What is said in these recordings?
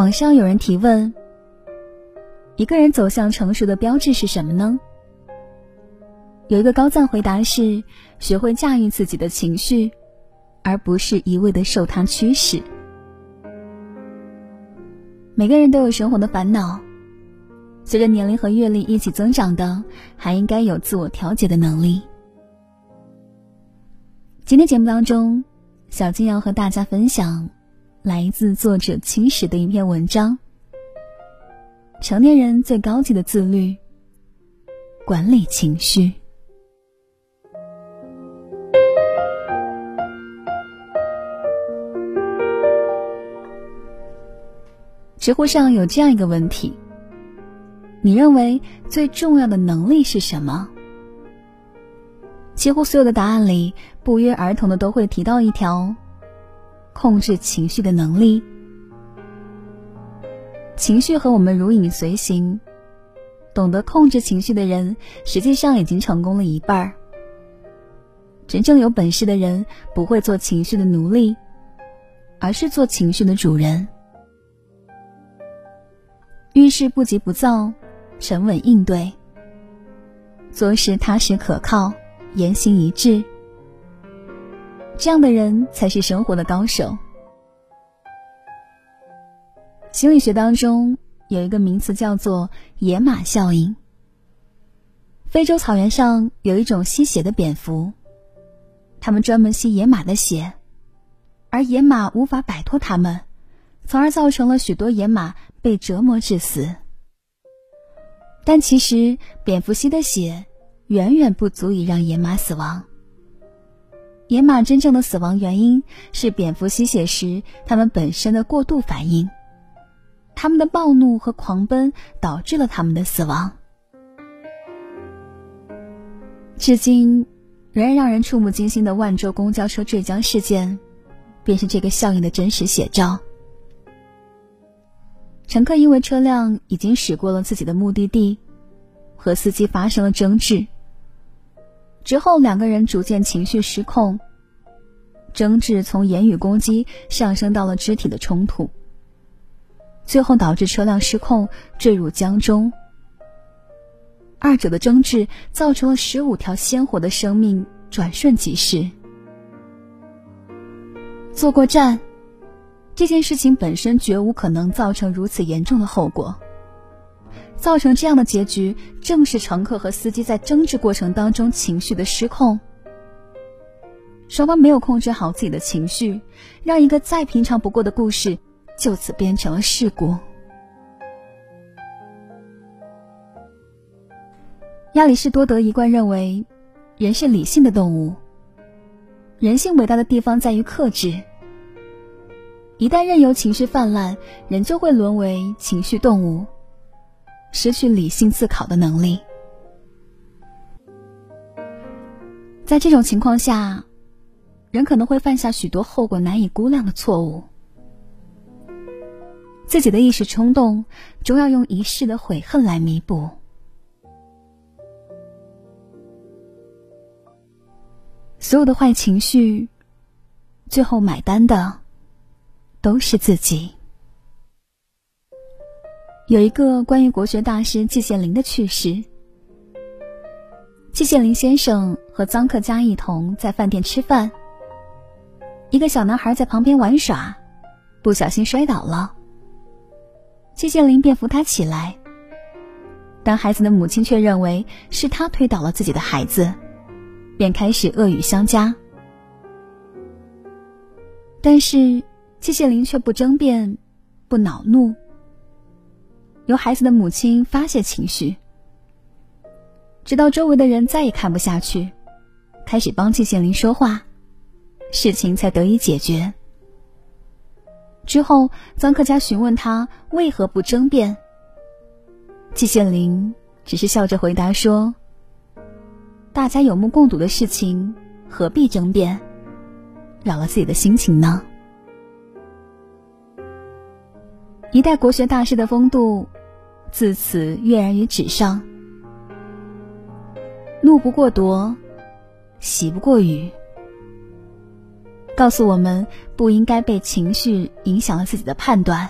网上有人提问：一个人走向成熟的标志是什么呢？有一个高赞回答是：学会驾驭自己的情绪，而不是一味的受它驱使。每个人都有生活的烦恼，随着年龄和阅历一起增长的，还应该有自我调节的能力。今天节目当中，小金要和大家分享来自作者青史的一篇文章：成年人最高级的自律——管理情绪。知乎上有这样一个问题：你认为最重要的能力是什么？几乎所有的答案里，不约而同的都会提到一条：控制情绪的能力。情绪和我们如影随形，懂得控制情绪的人，实际上已经成功了一半儿。真正有本事的人，不会做情绪的奴隶，而是做情绪的主人。遇事不急不躁，沉稳应对；做事踏实可靠，言行一致。这样的人才是生活的高手。心理学当中有一个名词叫做“野马效应”。非洲草原上有一种吸血的蝙蝠，它们专门吸野马的血，而野马无法摆脱它们，从而造成了许多野马。被折磨致死，但其实蝙蝠吸的血远远不足以让野马死亡。野马真正的死亡原因是蝙蝠吸血时它们本身的过度反应，它们的暴怒和狂奔导致了它们的死亡。至今仍然让人触目惊心的万州公交车坠江事件，便是这个效应的真实写照。乘客因为车辆已经驶过了自己的目的地，和司机发生了争执。之后，两个人逐渐情绪失控，争执从言语攻击上升到了肢体的冲突，最后导致车辆失控坠入江中。二者的争执造成了十五条鲜活的生命转瞬即逝。坐过站。这件事情本身绝无可能造成如此严重的后果，造成这样的结局，正是乘客和司机在争执过程当中情绪的失控，双方没有控制好自己的情绪，让一个再平常不过的故事就此变成了事故。亚里士多德一贯认为，人是理性的动物，人性伟大的地方在于克制。一旦任由情绪泛滥，人就会沦为情绪动物，失去理性自考的能力。在这种情况下，人可能会犯下许多后果难以估量的错误。自己的一时冲动，终要用一世的悔恨来弥补。所有的坏情绪，最后买单的。都是自己。有一个关于国学大师季羡林的趣事。季羡林先生和臧克家一同在饭店吃饭，一个小男孩在旁边玩耍，不小心摔倒了。季羡林便扶他起来，但孩子的母亲却认为是他推倒了自己的孩子，便开始恶语相加。但是。季羡林却不争辩，不恼怒，由孩子的母亲发泄情绪，直到周围的人再也看不下去，开始帮季羡林说话，事情才得以解决。之后，臧克家询问他为何不争辩，季羡林只是笑着回答说：“大家有目共睹的事情，何必争辩，扰了自己的心情呢？”一代国学大师的风度，自此跃然于纸上。怒不过夺，喜不过语，告诉我们不应该被情绪影响了自己的判断。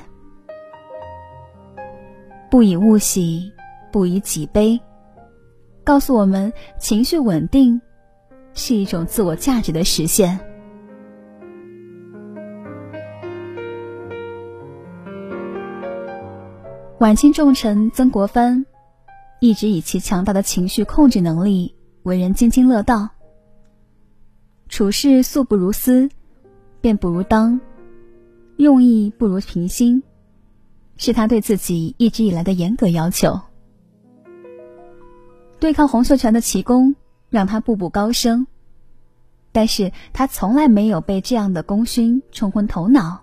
不以物喜，不以己悲，告诉我们情绪稳定是一种自我价值的实现。晚清重臣曾国藩一直以其强大的情绪控制能力为人津津乐道。处事素不如斯，便不如当，用意不如平心，是他对自己一直以来的严格要求。对抗洪秀全的奇功，让他步步高升，但是他从来没有被这样的功勋冲昏头脑，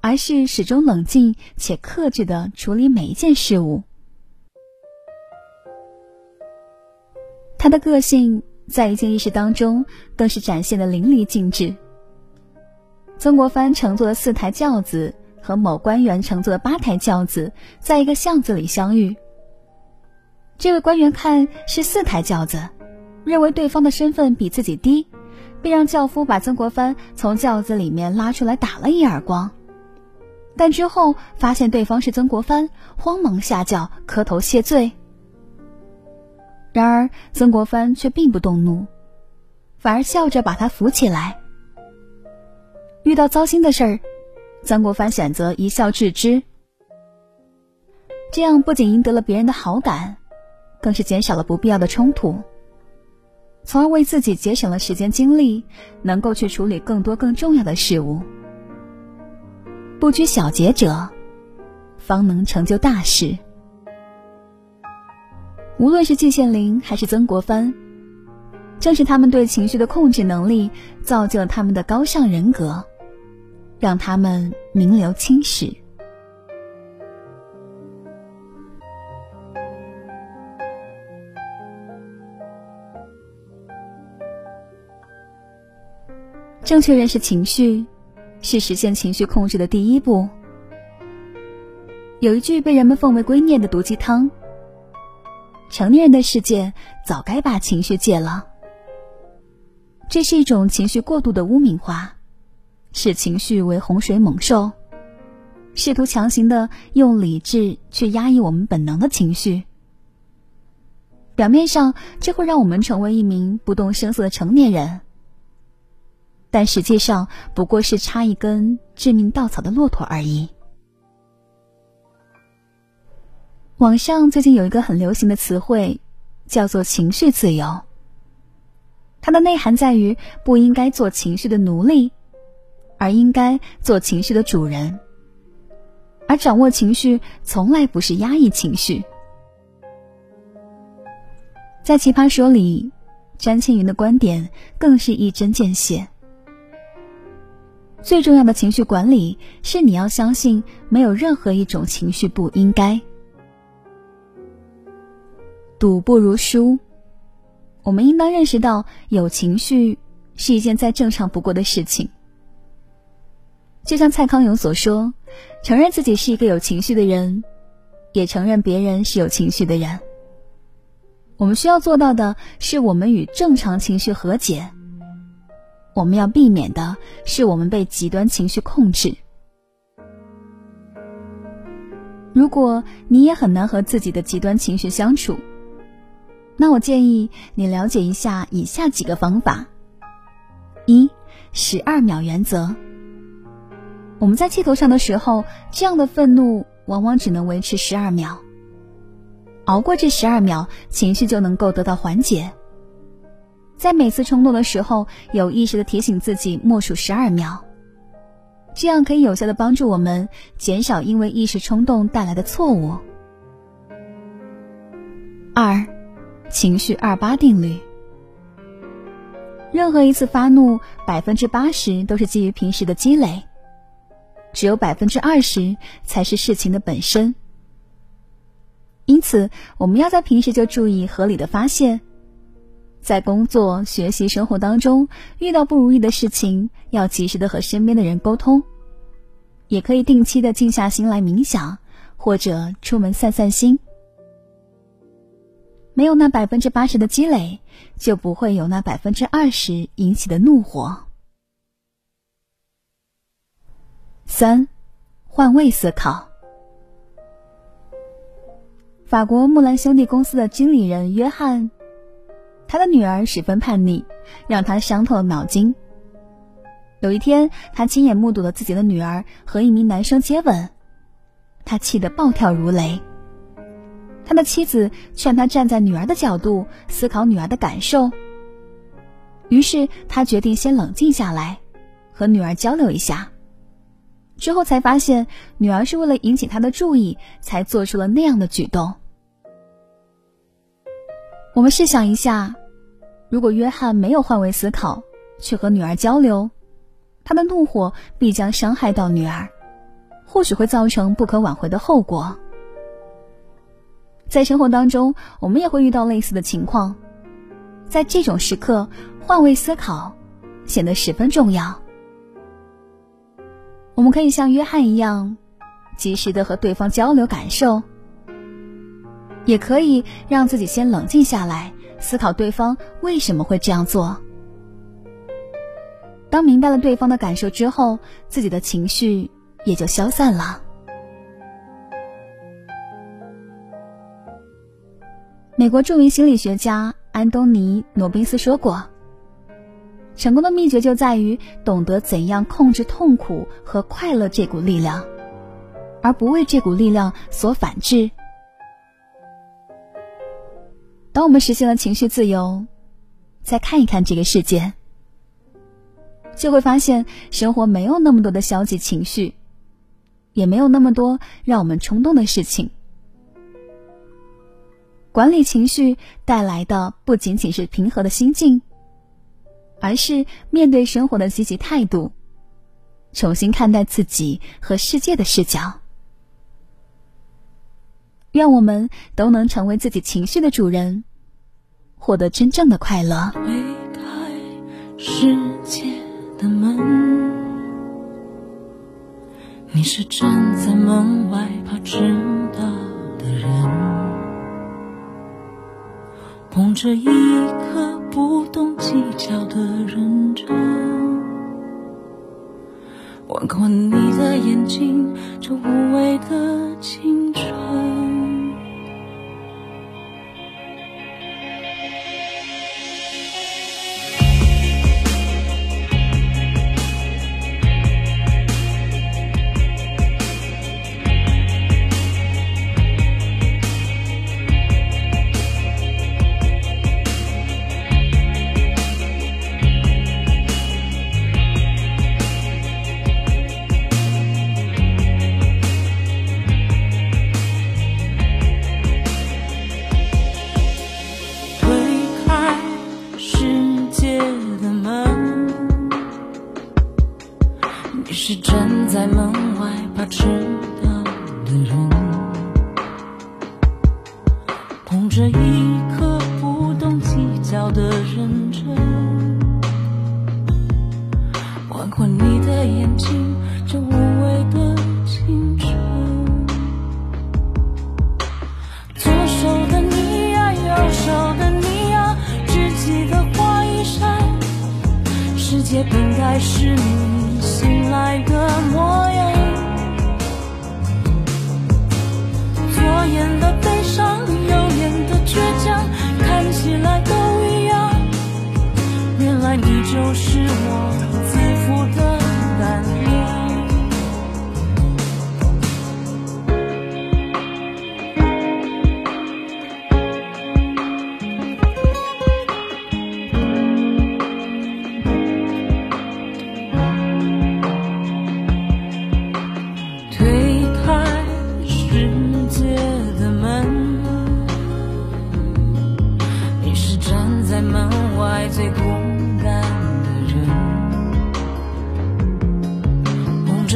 而是始终冷静且克制的处理每一件事物。他的个性。在一件轶事当中，更是展现的淋漓尽致。曾国藩乘坐的四台轿子和某官员乘坐的八台轿子，在一个巷子里相遇。这位官员看是四台轿子，认为对方的身份比自己低，便让轿夫把曾国藩从轿子里面拉出来打了一耳光。但之后发现对方是曾国藩，慌忙下轿磕头谢罪。然而，曾国藩却并不动怒，反而笑着把他扶起来。遇到糟心的事儿，曾国藩选择一笑置之。这样不仅赢得了别人的好感，更是减少了不必要的冲突，从而为自己节省了时间精力，能够去处理更多更重要的事物。不拘小节者，方能成就大事。无论是季羡林还是曾国藩，正是他们对情绪的控制能力，造就了他们的高尚人格，让他们名留青史。正确认识情绪，是实现情绪控制的第一步。有一句被人们奉为圭臬的毒鸡汤。成年人的世界早该把情绪戒了。这是一种情绪过度的污名化，视情绪为洪水猛兽，试图强行的用理智去压抑我们本能的情绪。表面上，这会让我们成为一名不动声色的成年人，但实际上不过是插一根致命稻草的骆驼而已。网上最近有一个很流行的词汇，叫做“情绪自由”。它的内涵在于不应该做情绪的奴隶，而应该做情绪的主人。而掌握情绪，从来不是压抑情绪。在《奇葩说》里，詹青云的观点更是一针见血。最重要的情绪管理，是你要相信，没有任何一种情绪不应该。赌不如输，我们应当认识到，有情绪是一件再正常不过的事情。就像蔡康永所说：“承认自己是一个有情绪的人，也承认别人是有情绪的人。”我们需要做到的是，我们与正常情绪和解。我们要避免的是，我们被极端情绪控制。如果你也很难和自己的极端情绪相处，那我建议你了解一下以下几个方法：一、十二秒原则。我们在气头上的时候，这样的愤怒往往只能维持十二秒。熬过这十二秒，情绪就能够得到缓解。在每次冲动的时候，有意识的提醒自己默数十二秒，这样可以有效的帮助我们减少因为一时冲动带来的错误。二。情绪二八定律。任何一次发怒，百分之八十都是基于平时的积累，只有百分之二十才是事情的本身。因此，我们要在平时就注意合理的发泄。在工作、学习、生活当中遇到不如意的事情，要及时的和身边的人沟通，也可以定期的静下心来冥想，或者出门散散心。没有那百分之八十的积累，就不会有那百分之二十引起的怒火。三，换位思考。法国木兰兄弟公司的经理人约翰，他的女儿十分叛逆，让他伤透了脑筋。有一天，他亲眼目睹了自己的女儿和一名男生接吻，他气得暴跳如雷。他的妻子劝他站在女儿的角度思考女儿的感受，于是他决定先冷静下来，和女儿交流一下。之后才发现，女儿是为了引起他的注意，才做出了那样的举动。我们试想一下，如果约翰没有换位思考，去和女儿交流，他的怒火必将伤害到女儿，或许会造成不可挽回的后果。在生活当中，我们也会遇到类似的情况，在这种时刻，换位思考显得十分重要。我们可以像约翰一样，及时的和对方交流感受，也可以让自己先冷静下来，思考对方为什么会这样做。当明白了对方的感受之后，自己的情绪也就消散了。美国著名心理学家安东尼·罗宾斯说过。成功的秘诀就在于懂得怎样控制痛苦和快乐这股力量，而不为这股力量所反制。当我们实现了情绪自由，再看一看这个世界，就会发现生活没有那么多的消极情绪，也没有那么多让我们冲动的事情。管理情绪带来的不仅仅是平和的心境。而是面对生活的积极态度，重新看待自己和世界的视角。愿我们都能成为自己情绪的主人，获得真正的快乐。推开世界的门，你是站在门外怕迟到的人。捧着一颗不懂计较的认真，吻过你的眼睛，这无畏的青的认真，换换你的眼睛，这无畏的青春。左手的你呀，右手的你呀，只记得花衣衫，世界本该是你。醒来的模样，左眼的悲伤，右眼的倔强，看起来都。不是我自负的胆量。推开世界的门你是站在门外最孤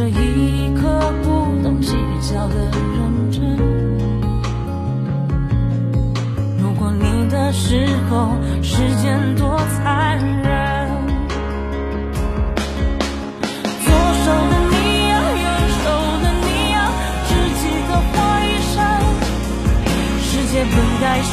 捧着一颗不懂计较的认真。路过你的时候，时间多残忍。左手的你呀，右手的你呀，只记得花衣衫。世界本该是